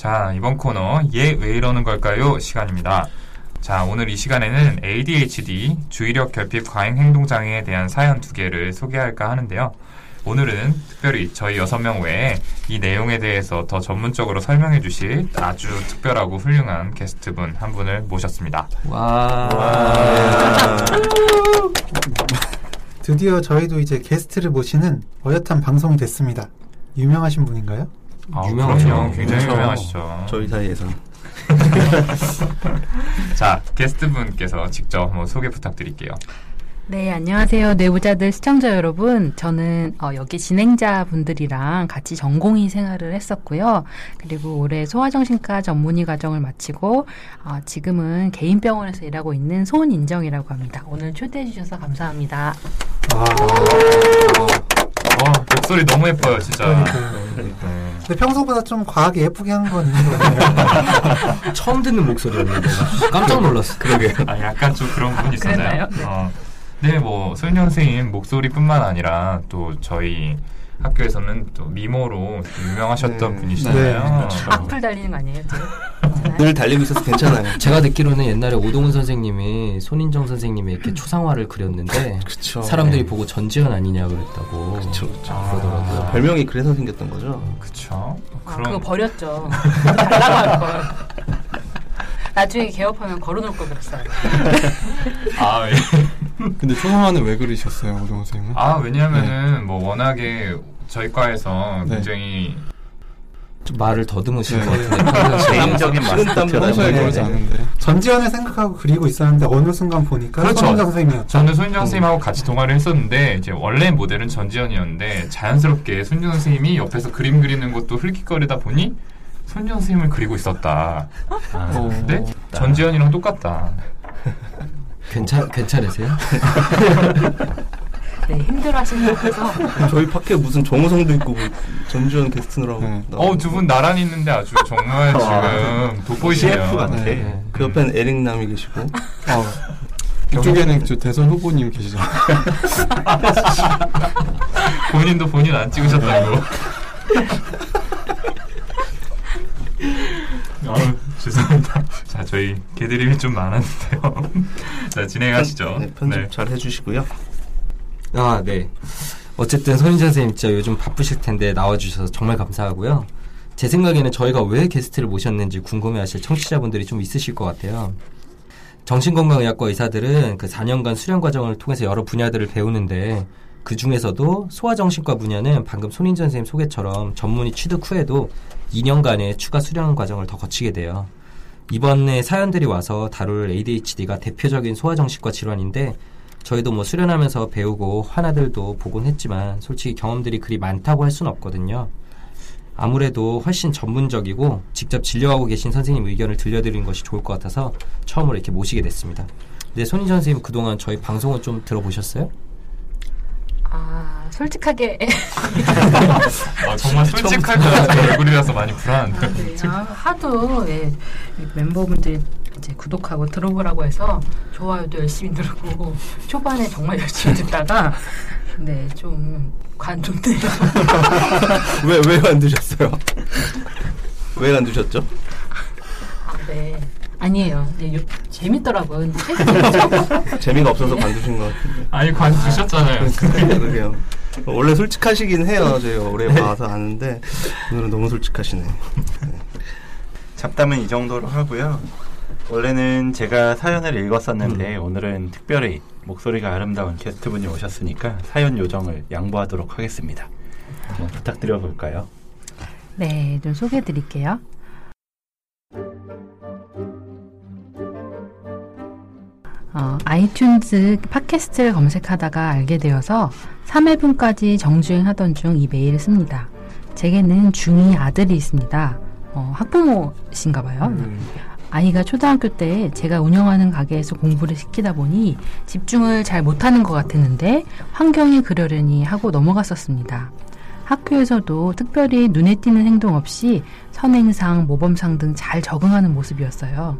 자, 이번 코너 얘 왜 이러는 걸까요? 시간입니다. 자, 오늘 이 시간에는 ADHD, 주의력 결핍 과잉 행동 장애에 대한 사연 두 개를 소개할까 하는데요. 오늘은 특별히 저희 여섯 명 외에 이 내용에 대해서 더 전문적으로 설명해 주실 아주 특별하고 훌륭한 게스트분 한 분을 모셨습니다. 와. 드디어 저희도 이제 게스트를 모시는 어엿한 방송이 됐습니다. 유명하신 분인가요? 아, 유명하죠. 굉장히 그렇죠. 유명하시죠. 저희 사이에서 자, 게스트분께서 직접 뭐 소개 부탁드릴게요. 네, 안녕하세요. 뇌부자들 시청자 여러분. 저는 어, 여기 진행자 분들이랑 같이 전공의 생활을 했었고요. 그리고 올해 소아정신과 전문의 과정을 마치고 어, 지금은 개인 병원에서 일하고 있는 손인정이라고 합니다. 오늘 초대해 주셔서 감사합니다. 아, 와, 목소리 너무 예뻐요, 진짜. 네. 근데 평소보다 좀 과하게 예쁘게 한 건 있는 것 같아요. 처음 듣는 목소리였는데 깜짝 놀랐어. 그러게. 아, 약간 좀 그런 부분이 있었나요? 네. 어. 네, 뭐, 소윤영 선생님 목소리뿐만 아니라 또 저희 학교에서는 또 미모로 유명하셨던 네. 분이시잖아요. 네, 그렇죠. 악플 달리는 거 아니에요? 늘 달리고 있어서 괜찮아요. 제가 듣기로는 옛날에 오동훈 선생님이 손인정 선생님이 이렇게 초상화를 그렸는데 그쵸. 사람들이 네. 보고 전지현 아니냐 그랬다고. 그쵸, 그쵸. 아, 그러더라고요. 별명이 그래서 생겼던 거죠. 그쵸. 아, 그거 버렸죠. 달라고 할 걸. 나중에 개업하면 걸어놓을 걸 그랬어요. 아, 예. 근데 초상화는 왜 그리셨어요, 오동훈 선생님은? 아, 왜냐면은 뭐 워낙에 저희 과에서 네. 굉장히 좀 말을 더듬으신 네. 것 같은데. 평소에 개인적인 마스터라고 평소에 네, 그러지 네. 않은데. 전지현을 생각하고 그리고 있었는데 어느 순간 보니까 그렇죠. 손인정 선생님이었죠. 저는 손윤정 선생님하고 같이 동아를 했었는데 이제 원래 모델은 전지현이었는데 자연스럽게 손윤정 선생님이 옆에서 그림 그리는 것도 흘깃거리다 보니 손윤정 선생님을 그리고 있었다. 아, 어. 근데 전지현이랑 똑같다. 괜찮 괜찮으세요? 네, 힘들어하시는 것 같아서. 저희 밖에 무슨 정우성도 있고 뭐 전지현 게스트라고. 네. 어, 두 분 나란히 있는데 아주 정말 지금 돋보이시네요. CF 같아. 네. 그 옆엔 에릭 남이 계시고. 어. 이쪽에는 저 대선 후보님 계시잖아요. 본인도 본인 안 찍으셨다고. 아유, 죄송합니다. 자, 저희 개드림이 좀 많았는데요. 자, 진행하시죠. 네, 편집 네. 잘 해주시고요. 아, 네. 어쨌든 손인정 선생님 진짜 요즘 바쁘실 텐데 나와주셔서 정말 감사하고요. 제 생각에는 저희가 왜 게스트를 모셨는지 궁금해하실 청취자분들이 좀 있으실 것 같아요. 정신건강의학과 의사들은 그 4년간 수련 과정을 통해서 여러 분야들을 배우는데 그 중에서도 소아정신과 분야는 방금 손인정 선생님 소개처럼 전문의 취득 후에도 2년간의 추가 수련 과정을 더 거치게 돼요. 이번에 사연들이 와서 다룰 ADHD가 대표적인 소아정신과 질환인데 저희도 뭐 수련하면서 배우고 환아들도 보곤 했지만 솔직히 경험들이 그리 많다고 할 수는 없거든요. 아무래도 훨씬 전문적이고 직접 진료하고 계신 선생님 의견을 들려드리는 것이 좋을 것 같아서 처음으로 이렇게 모시게 됐습니다. 근데 손인정 선생님 그동안 저희 방송을 좀 들어보셨어요? 아, 솔직하게. 아, 정말 솔직할 것 같은 얼굴이라서 많이 아, 불안한데. 네. 아, 하도 예, 이 멤버분들이 이제 구독하고 들어보라고 해서 좋아요도 열심히 누르고 초반에 정말 열심히 듣다가 네, 좀 관종돼요. 왜, 왜 안 드셨어요? 왜 안 드셨죠? 아, 네. 아니에요. 네, 요- 재밌더라고요. 근데? 재미가 없어서 관두신 것 같은데. 아니, 관 두셨잖아요. 그러게요. 원래 솔직하시긴 해요. 저희가 오래 봐서 아는데 오늘은 너무 솔직하시네. 잡담은 이 정도로 하고요. 원래는 제가 사연을 읽었었는데 음. 오늘은 특별히 목소리가 아름다운 게스트분이 오셨으니까 사연 요정을 양보하도록 하겠습니다. 한번 부탁드려 볼까요? 네, 좀 소개해 드릴게요. 어, 아이튠즈 팟캐스트를 검색하다가 알게 되어서 3회분까지 정주행하던 중 이 메일을 씁니다. 제게는 중2 아들이 있습니다. 어, 학부모신가 봐요. 아이가 초등학교 때 제가 운영하는 가게에서 공부를 시키다 보니 집중을 잘 못하는 것 같았는데 환경이 그러려니 하고 넘어갔었습니다. 학교에서도 특별히 눈에 띄는 행동 없이 선행상, 모범상 등 잘 적응하는 모습이었어요.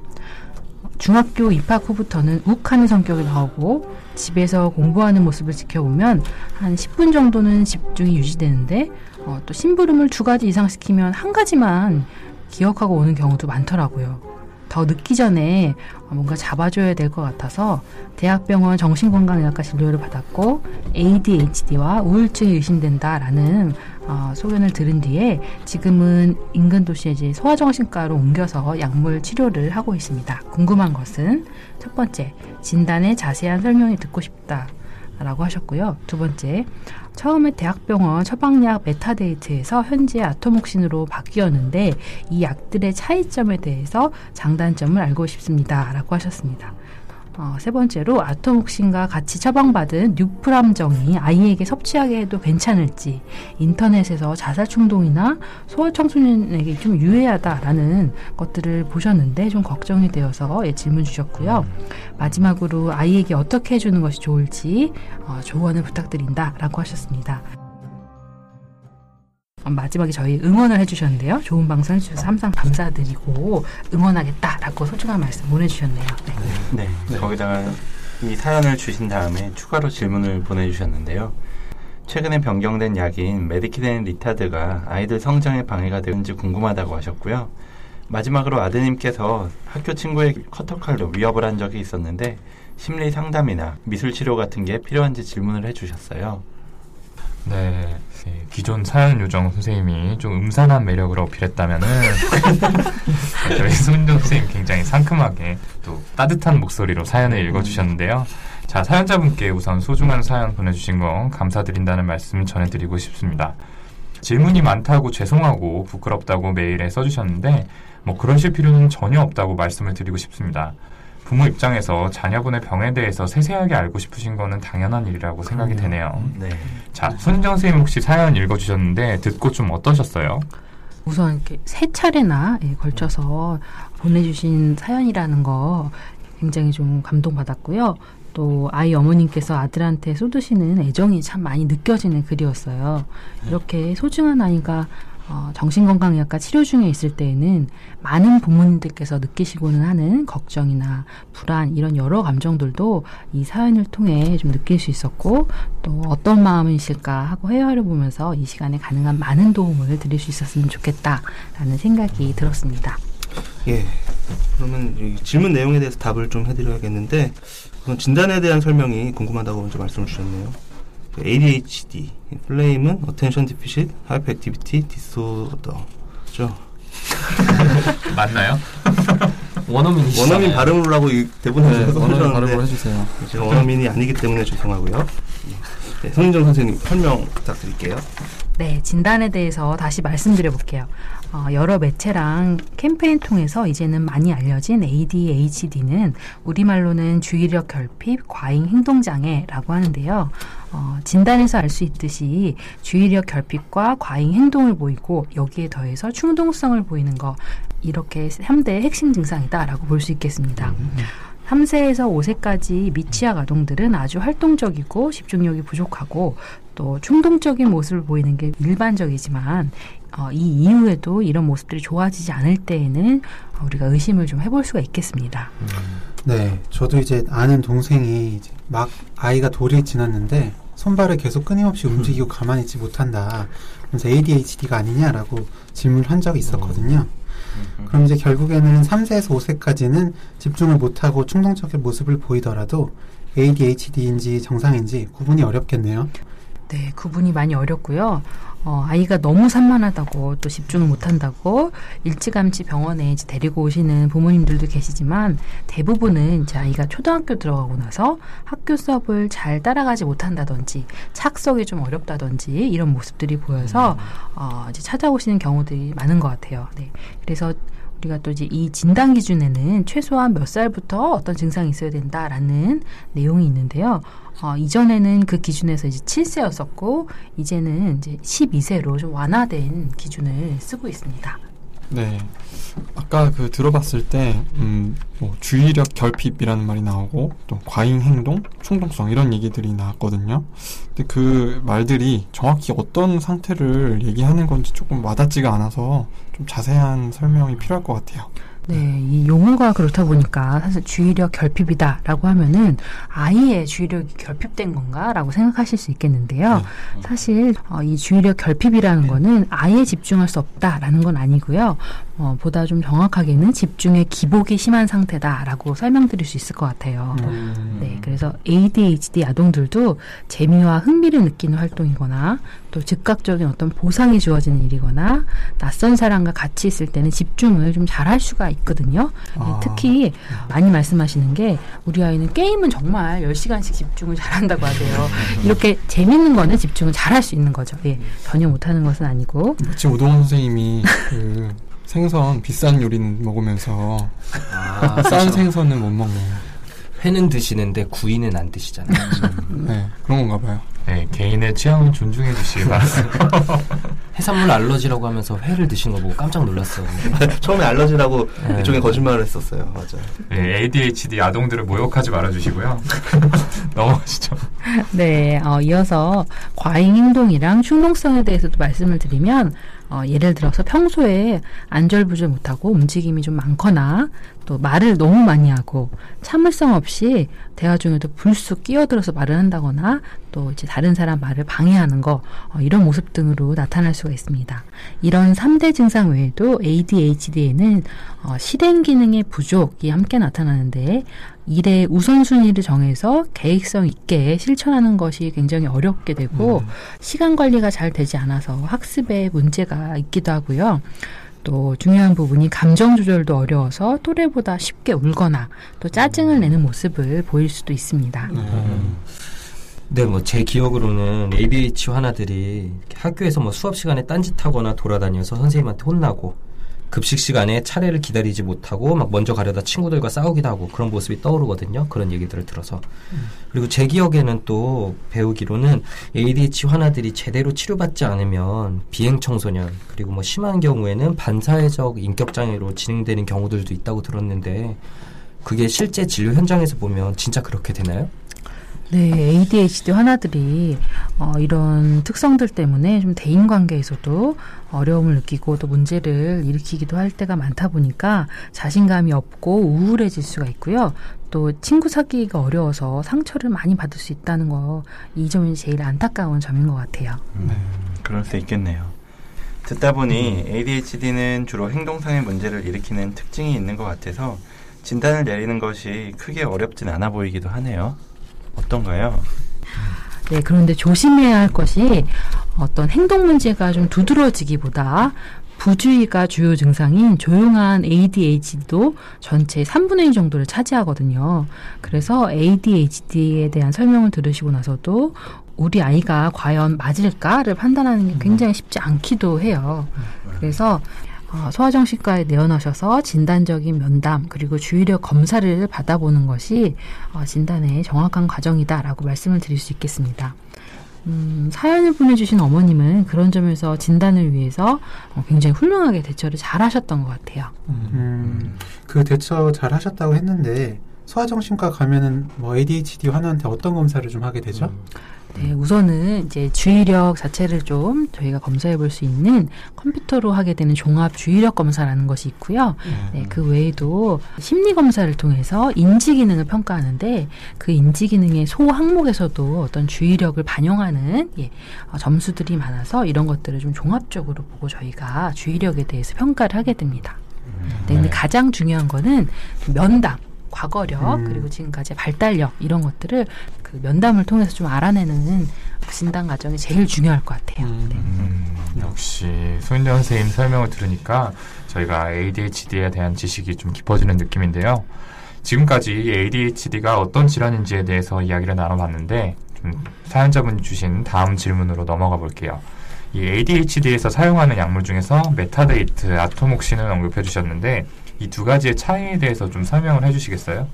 중학교 입학 후부터는 욱하는 성격이 나오고 집에서 공부하는 모습을 지켜보면 한 10분 정도는 집중이 유지되는데 어, 또 심부름을 두 가지 이상 시키면 한 가지만 기억하고 오는 경우도 많더라고요. 더 늦기 전에 뭔가 잡아줘야 될 것 같아서 대학병원 정신건강의학과 진료를 받았고 ADHD와 우울증이 의심된다라는 어, 소견을 들은 뒤에 지금은 인근 도시에 이제 소아정신과로 옮겨서 약물 치료를 하고 있습니다. 궁금한 것은 첫 번째 진단의 자세한 설명이 듣고 싶다. 라고 하셨고요. 두 번째, 처음에 대학병원 처방약 메타데이트에서 현재 아토목신으로 바뀌었는데 이 약들의 차이점에 대해서 장단점을 알고 싶습니다. 라고 하셨습니다. 어, 세 번째로 아토목신과 같이 처방받은 뉴프람정이 아이에게 섭취하게 해도 괜찮을지 인터넷에서 자살 충동이나 소아 청소년에게 좀 유해하다라는 것들을 보셨는데 좀 걱정이 되어서 예, 질문 주셨고요. 마지막으로 아이에게 어떻게 해주는 것이 좋을지 어, 조언을 부탁드린다라고 하셨습니다. 어, 마지막에 저희 응원을 해주셨는데요. 좋은 방송 해주셔서 항상 감사드리고 응원하겠다라고 소중한 말씀 보내주셨네요. 네. 네. 거기다가 이 사연을 주신 다음에 추가로 질문을 보내주셨는데요. 최근에 변경된 약인 메디키덴 리타드가 아이들 성장에 방해가 되는지 궁금하다고 하셨고요. 마지막으로 아드님께서 학교 친구의 커터칼로 위협을 한 적이 있었는데 심리 상담이나 미술 치료 같은 게 필요한지 질문을 해주셨어요. 네. 예, 기존 사연 요정 선생님이 좀 음산한 매력을 어필했다면은 저희 손정 선생님 굉장히 상큼하게 또 따뜻한 목소리로 사연을 읽어주셨는데요. 자 사연자분께 우선 소중한 사연 보내주신 거 감사드린다는 말씀 전해드리고 싶습니다. 질문이 많다고 죄송하고 부끄럽다고 메일에 써주셨는데 뭐 그러실 필요는 전혀 없다고 말씀을 드리고 싶습니다. 부모 입장에서 자녀분의 병에 대해서 세세하게 알고 싶으신 거는 당연한 일이라고 생각이 되네요. 네. 자, 손정 선생님 혹시 사연 읽어주셨는데 듣고 좀 어떠셨어요? 우선 이렇게 세 차례나 예, 걸쳐서 보내주신 사연이라는 거 굉장히 좀 감동받았고요. 또 아이 어머님께서 아들한테 쏟으시는 애정이 참 많이 느껴지는 글이었어요. 이렇게 소중한 아이가 어, 정신건강의학과 치료 중에 있을 때에는 많은 부모님들께서 느끼시고는 하는 걱정이나 불안 이런 여러 감정들도 이 사연을 통해 좀 느낄 수 있었고 또 어떤 마음이실까 하고 회화를 보면서 이 시간에 가능한 많은 도움을 드릴 수 있었으면 좋겠다라는 생각이 들었습니다. 예. 그러면 이 질문 내용에 대해서 답을 좀 해드려야겠는데 우선 진단에 대한 설명이 궁금하다고 먼저 말씀을 주셨네요. 그 ADHD, 플레임은 Attention Deficit Hyperactivity Disorder죠. 맞나요? 원어민이 원어민 발음으로 하고 이 대본에 네, 써 원어민 발음으로 해주세요. 제가 원어민이 아니기 때문에 죄송하고요. 네, 손인정 선생님 설명 부탁드릴게요. 네, 진단에 대해서 다시 말씀드려 볼게요. 어, 여러 매체랑 캠페인 통해서 이제는 많이 알려진 ADHD는 우리말로는 주의력 결핍 과잉 행동장애라고 하는데요. 어, 진단에서 알 수 있듯이 주의력 결핍과 과잉 행동을 보이고 여기에 더해서 충동성을 보이는 거 이렇게 3대 핵심 증상이다라고 볼 수 있겠습니다. 3세에서 5세까지 미취학 아동들은 아주 활동적이고 집중력이 부족하고 또 충동적인 모습을 보이는 게 일반적이지만 어, 이 이후에도 이런 모습들이 좋아지지 않을 때에는 어, 우리가 의심을 좀 해볼 수가 있겠습니다. 네, 저도 이제 아는 동생이 이제 막 아이가 돌이 지났는데 손발을 계속 끊임없이 움직이고 가만히 있지 못한다. 그래서 ADHD가 아니냐라고 질문을 한 적이 있었거든요. 그럼 이제 결국에는 3세에서 5세까지는 집중을 못하고 충동적인 모습을 보이더라도 ADHD인지 정상인지 구분이 어렵겠네요. 네, 구분이 많이 어렵고요. 어, 아이가 너무 산만하다고 또 집중을 못한다고 일찌감치 병원에 이제 데리고 오시는 부모님들도 계시지만 대부분은 이제 아이가 초등학교 들어가고 나서 학교 수업을 잘 따라가지 못한다든지 착석이 좀 어렵다든지 이런 모습들이 보여서 어, 이제 찾아오시는 경우들이 많은 것 같아요. 네, 그래서 우리가 또 이제 이 진단 기준에는 최소한 몇 살부터 어떤 증상이 있어야 된다라는 내용이 있는데요. 어, 이전에는 그 기준에서 이제 7세였었고, 이제는 이제 12세로 좀 완화된 기준을 쓰고 있습니다. 네. 아까 그 들어봤을 때, 음, 뭐, 주의력 결핍이라는 말이 나오고, 또 과잉 행동, 충동성, 이런 얘기들이 나왔거든요. 근데 그 말들이 정확히 어떤 상태를 얘기하는 건지 조금 와닿지가 않아서 좀 자세한 설명이 필요할 것 같아요. 네, 이 용어가 그렇다 보니까 사실 주의력 결핍이다라고 하면은 아이의 주의력이 결핍된 건가라고 생각하실 수 있겠는데요. 사실 어, 이 주의력 결핍이라는 거는 아예 집중할 수 없다라는 건 아니고요. 어, 보다 좀 정확하게는 집중의 기복이 심한 상태다라고 설명드릴 수 있을 것 같아요. 음. 네, 그래서 ADHD 아동들도 재미와 흥미를 느끼는 활동이거나 또 즉각적인 어떤 보상이 주어지는 일이거나 낯선 사람과 같이 있을 때는 집중을 좀 잘할 수가 있거든요. 네, 아. 특히 많이 말씀하시는 게 우리 아이는 게임은 정말 10시간씩 집중을 잘한다고 하세요. 이렇게 재밌는 거는 집중을 잘할 수 있는 거죠. 예, 전혀 못하는 것은 아니고. 지금 우동원 선생님이 그 생선 비싼 요리는 먹으면서 아, 싼 생선은 못 먹는 회는 드시는데 구이는 안 드시잖아요. 네 그런 건가 봐요. 네, 개인의 취향은 존중해 주시기 바랍니다. 해산물 알러지라고 하면서 회를 드신 거 보고 깜짝 놀랐어요. 처음에 알러지라고 네. 일종의 거짓말을 했었어요. 맞아요. 네, ADHD 아동들을 모욕하지 말아주시고요. 넘어가시죠. 네, 어, 이어서 과잉 행동이랑 충동성에 대해서도 말씀을 드리면 어, 예를 들어서 평소에 안절부절 못하고 움직임이 좀 많거나 또 말을 너무 많이 하고 참을성 없이 대화 중에도 불쑥 끼어들어서 말을 한다거나 또 이제 다른 사람 말을 방해하는 거 어, 이런 모습 등으로 나타날 수가 있습니다. 이런 3대 증상 외에도 ADHD에는 어, 실행 기능의 부족이 함께 나타나는데 일의 우선순위를 정해서 계획성 있게 실천하는 것이 굉장히 어렵게 되고 시간 관리가 잘 되지 않아서 학습에 문제가 있기도 하고요. 또 중요한 부분이 감정 조절도 어려워서 또래보다 쉽게 울거나 또 짜증을 내는 모습을 보일 수도 있습니다. 네, 뭐 제 기억으로는 ADH 환아들이 학교에서 뭐 수업 시간에 딴짓하거나 돌아다녀서 선생님한테 혼나고 급식 시간에 차례를 기다리지 못하고 막 먼저 가려다 친구들과 싸우기도 하고 그런 모습이 떠오르거든요. 그런 얘기들을 들어서. 그리고 제 기억에는 또 배우기로는 ADH 환아들이 제대로 치료받지 않으면 비행 청소년 그리고 뭐 심한 경우에는 반사회적 인격 장애로 진행되는 경우들도 있다고 들었는데 그게 실제 진료 현장에서 보면 진짜 그렇게 되나요? 네, ADHD 환아들이 어, 이런 특성들 때문에 좀 대인 관계에서도 어려움을 느끼고 또 문제를 일으키기도 할 때가 많다 보니까 자신감이 없고 우울해질 수가 있고요. 또 친구 사귀기가 어려워서 상처를 많이 받을 수 있다는 거 이 점이 제일 안타까운 점인 것 같아요. 그럴 수 있겠네요. 듣다 보니 ADHD는 주로 행동상의 문제를 일으키는 특징이 있는 것 같아서 진단을 내리는 것이 크게 어렵진 않아 보이기도 하네요. 어떤가요? 네, 그런데 조심해야 할 것이 어떤 행동 문제가 좀 두드러지기보다 부주의가 주요 증상인 조용한 ADHD도 전체의 3분의 1 정도를 차지하거든요. 그래서 ADHD에 대한 설명을 들으시고 나서도 우리 아이가 과연 맞을까를 판단하는 게 굉장히 쉽지 않기도 해요. 그래서 어, 소아정신과에 내원하셔서 진단적인 면담 그리고 주의력 검사를 받아보는 것이 어, 진단의 정확한 과정이다라고 말씀을 드릴 수 있겠습니다. 음, 사연을 보내주신 어머님은 그런 점에서 진단을 위해서 어, 굉장히 훌륭하게 대처를 잘 하셨던 것 같아요. 음, 그 대처 잘 하셨다고 했는데 소아정신과 가면은 뭐 ADHD 환우한테 어떤 검사를 좀 하게 되죠? 네, 우선은 이제 주의력 자체를 좀 저희가 검사해 볼 수 있는 컴퓨터로 하게 되는 종합 주의력 검사라는 것이 있고요. 네, 그 외에도 심리 검사를 통해서 인지 기능을 평가하는데 그 인지 기능의 소 항목에서도 어떤 주의력을 반영하는 예, 어, 점수들이 많아서 이런 것들을 좀 종합적으로 보고 저희가 주의력에 대해서 평가를 하게 됩니다. 네, 근데 가장 중요한 거는 면담. 과거력 음. 그리고 지금까지 발달력 이런 것들을 그 면담을 통해서 좀 알아내는 진단 과정이 제일 중요할 것 같아요. 네. 음, 역시 손인정 선생님 설명을 들으니까 저희가 ADHD에 대한 지식이 좀 깊어지는 느낌인데요. 지금까지 ADHD가 어떤 질환인지에 대해서 이야기를 나눠봤는데 좀 사연자분이 주신 다음 질문으로 넘어가 볼게요. 이 ADHD에서 사용하는 약물 중에서 메타데이트, 아토목신을 언급해 주셨는데 이 두 가지의 차이에 대해서 좀 설명을 해주시겠어요?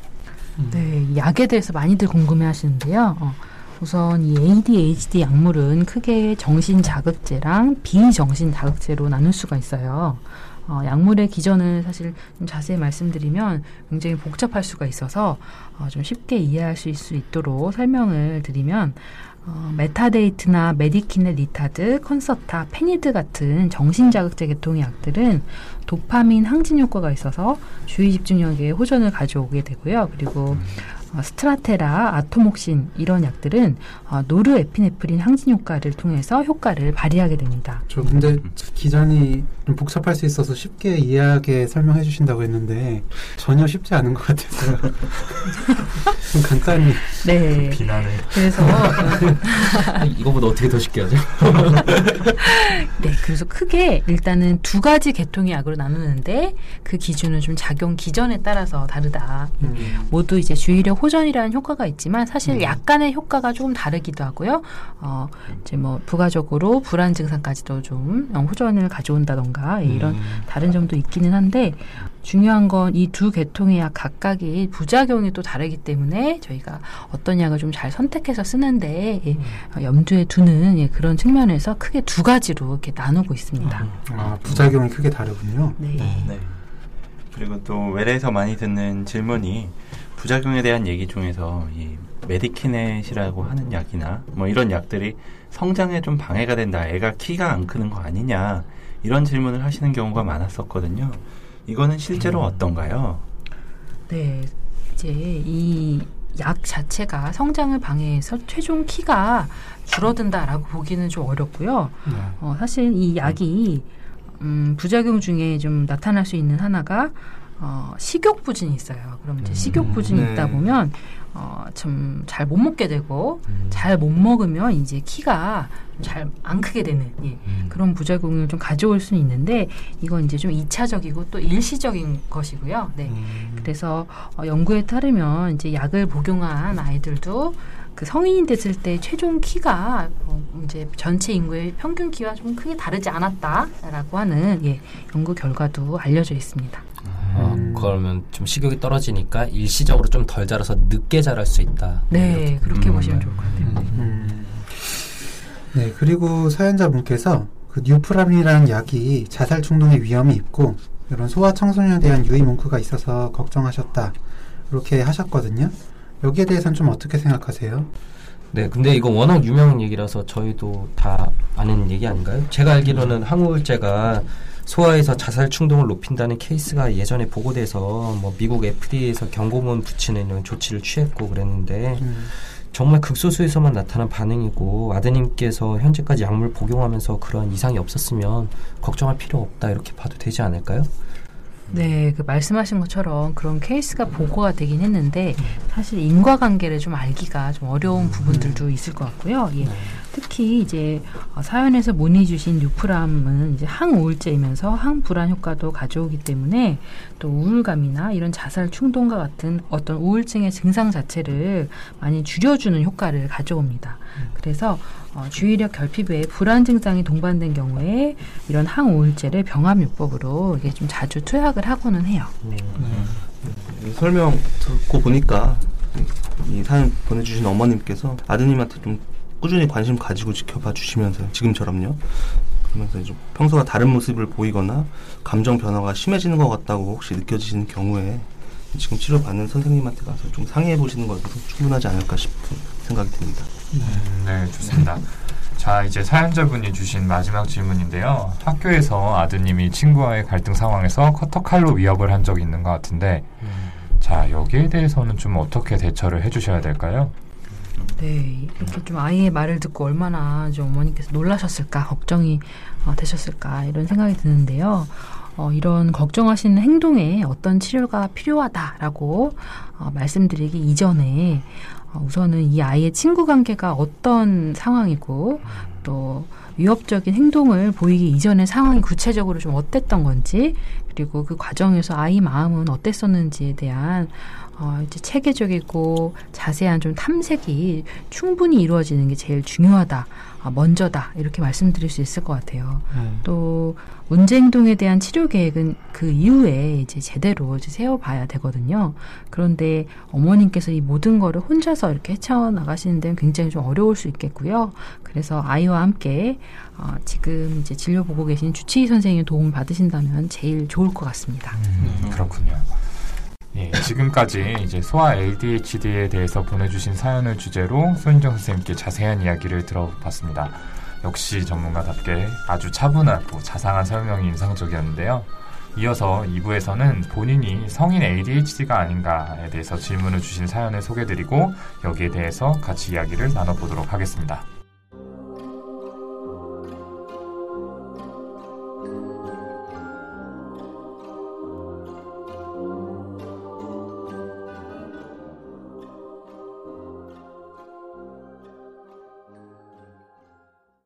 네, 이 약에 대해서 많이들 궁금해 하시는데요. 어, 우선 이 ADHD 약물은 크게 정신 자극제랑 비정신 자극제로 나눌 수가 있어요. 어, 약물의 기전을 사실 좀 자세히 말씀드리면 굉장히 복잡할 수가 있어서 어, 좀 쉽게 있- 수 있도록 설명을 드리면 어, 메타데이트나 메디키넷 리타드, 콘서타, 페니드 같은 정신자극제 계통의 약들은 도파민 항진 효과가 있어서 주의 집중력에 호전을 가져오게 되고요. 그리고 어, 스트라테라, 아토목신 이런 약들은 어, 노르에피네프린 항진 효과를 통해서 효과를 발휘하게 됩니다. 저 근데 기전이 좀 복잡할 수 있어서 쉽게 이해하게 설명해 주신다고 했는데 전혀 쉽지 않은 것 같아서요. 좀 간단히 네. 비난을 그래서 이거보다 어떻게 더 쉽게 하죠? 네, 그래서 크게 일단은 두 가지 계통의 약으로 나누는데 그 기준은 좀 작용 기전에 따라서 다르다. 음, 모두 이제 주의력 호전이라는 효과가 있지만 사실 음. 약간의 효과가 조금 다르기도 하고요. 어, 이제 뭐 부가적으로 불안 증상까지도 좀 호전을 가져온다던가 예, 이런 다른 점도 있기는 한데 중요한 건 이두 계통의 약 각각의 부작용이 또 다르기 때문에 저희가 어떤 약을 좀 잘 선택해서 쓰는데 예, 어, 염두에 두는 예, 그런 측면에서 크게 두 가지로 이렇게 나누고 있습니다. 아, 부작용이 크게 다르군요. 네. 네. 그리고 또 외래에서 많이 듣는 질문이 부작용에 대한 얘기 중에서 이 메디키넷이라고 하는 약이나 뭐 이런 약들이 성장에 좀 방해가 된다. 애가 키가 안 크는 거 아니냐. 이런 질문을 하시는 경우가 많았었거든요. 이거는 실제로 어떤가요? 네, 이제 이 약 자체가 성장을 방해해서 최종 키가 줄어든다라고 보기는 좀 어렵고요. 네. 어, 사실 이 약이 음, 부작용 중에 좀 나타날 수 있는 하나가 어, 식욕 부진이 있어요. 그럼 이제 식욕 부진이 네. 있다 보면 어, 좀 잘 못 먹게 되고 잘못 먹으면 이제 키가 잘 안 크게 되는 예, 그런 부작용을 좀 가져올 수는 있는데 이건 이제 좀 이차적이고 또 일시적인 것이고요. 네. 그래서 어, 연구에 따르면 이제 약을 복용한 아이들도 그 성인이 됐을 때 최종 키가 어, 이제 전체 인구의 평균 키와 좀 크게 다르지 않았다라고 하는 예, 연구 결과도 알려져 있습니다. 어, 음. 그러면 좀 식욕이 떨어지니까 일시적으로 좀 덜 자라서 늦게 자랄 수 있다. 네, 그렇게 음. 보시면 좋을 것 같아요. 음. 네, 그리고 사연자분께서 그 뉴프람이라는 약이 자살 충동의 위험이 있고 이런 소아 청소년에 대한 유의 문구가 있어서 걱정하셨다. 이렇게 하셨거든요. 여기에 대해서는 좀 어떻게 생각하세요? 네, 근데 이거 워낙 유명한 얘기라서 저희도 다 아는 얘기 아닌가요? 제가 알기로는 항우울제가 소아에서 자살 충동을 높인다는 케이스가 예전에 보고돼서 뭐 미국 FDA에서 경고문 붙이는 이런 조치를 취했고 그랬는데 음, 정말 극소수에서만 나타난 반응이고 아드님께서 현재까지 약물 복용하면서 그런 이상이 없었으면 걱정할 필요 없다 이렇게 봐도 되지 않을까요? 네, 그 말씀하신 것처럼 그런 케이스가 보고가 되긴 했는데 사실 인과관계를 좀 알기가 좀 어려운 부분들도 있을 것 같고요. 예. 특히 이제 어, 사연에서 문의 주신 뉴프람은 이제 항우울제이면서 항불안 효과도 가져오기 때문에 또 우울감이나 이런 자살 충동과 같은 어떤 우울증의 증상 자체를 많이 줄여주는 효과를 가져옵니다. 그래서 어, 주의력 결핍 외에 불안 증상이 동반된 경우에 이런 항우울제를 병합요법으로 이게 좀 자주 투약을 하고는 해요. 이 설명 듣고 보니까 이 사연 보내주신 어머님께서 아드님한테 좀 꾸준히 관심 가지고 지켜봐 주시면서 지금처럼요. 그러면서 이제 평소와 다른 모습을 보이거나 감정 변화가 심해지는 것 같다고 혹시 느껴지시는 경우에 지금 치료받는 선생님한테 가서 좀 상의해 보시는 것도 충분하지 않을까 싶은 생각이 듭니다. 네, 좋습니다. 자, 이제 사연자분이 주신 마지막 질문인데요. 학교에서 아드님이 친구와의 갈등 상황에서 커터칼로 위협을 한 적이 있는 것 같은데, 자, 여기에 대해서는 좀 어떻게 대처를 해주셔야 될까요? 네, 이렇게 좀 아이의 말을 듣고 얼마나 좀 어머니께서 놀라셨을까, 걱정이 어, 되셨을까 이런 생각이 드는데요. 어, 이런 걱정하시는 행동에 어떤 치료가 필요하다라고 어, 말씀드리기 이전에 어, 우선은 이 아이의 친구 관계가 어떤 상황이고 또 위협적인 행동을 보이기 이전의 상황이 구체적으로 좀 어땠던 건지 그리고 그 과정에서 아이 마음은 어땠었는지에 대한 어, 이제 체계적이고 자세한 좀 탐색이 충분히 이루어지는 게 제일 중요하다, 아, 먼저다 이렇게 말씀드릴 수 있을 것 같아요. 음. 또 문제 행동에 대한 치료 계획은 그 이후에 이제 제대로 이제 세워봐야 되거든요. 그런데 어머님께서 이 모든 거를 혼자서 이렇게 헤쳐 나가시는 데는 굉장히 좀 어려울 수 있겠고요. 그래서 아이와 함께 어, 지금 이제 진료 보고 계신 주치의 선생님의 도움을 받으신다면 제일 좋을 것 같습니다. 음, 그렇군요. 예, 지금까지 이제 소아 ADHD에 대해서 보내주신 사연을 주제로 소인정 선생님께 자세한 이야기를 들어봤습니다. 역시 전문가답게 아주 차분하고 자상한 설명이 인상적이었는데요. 이어서 2부에서는 본인이 성인 ADHD가 아닌가에 대해서 질문을 주신 사연을 소개드리고 여기에 대해서 같이 이야기를 나눠보도록 하겠습니다.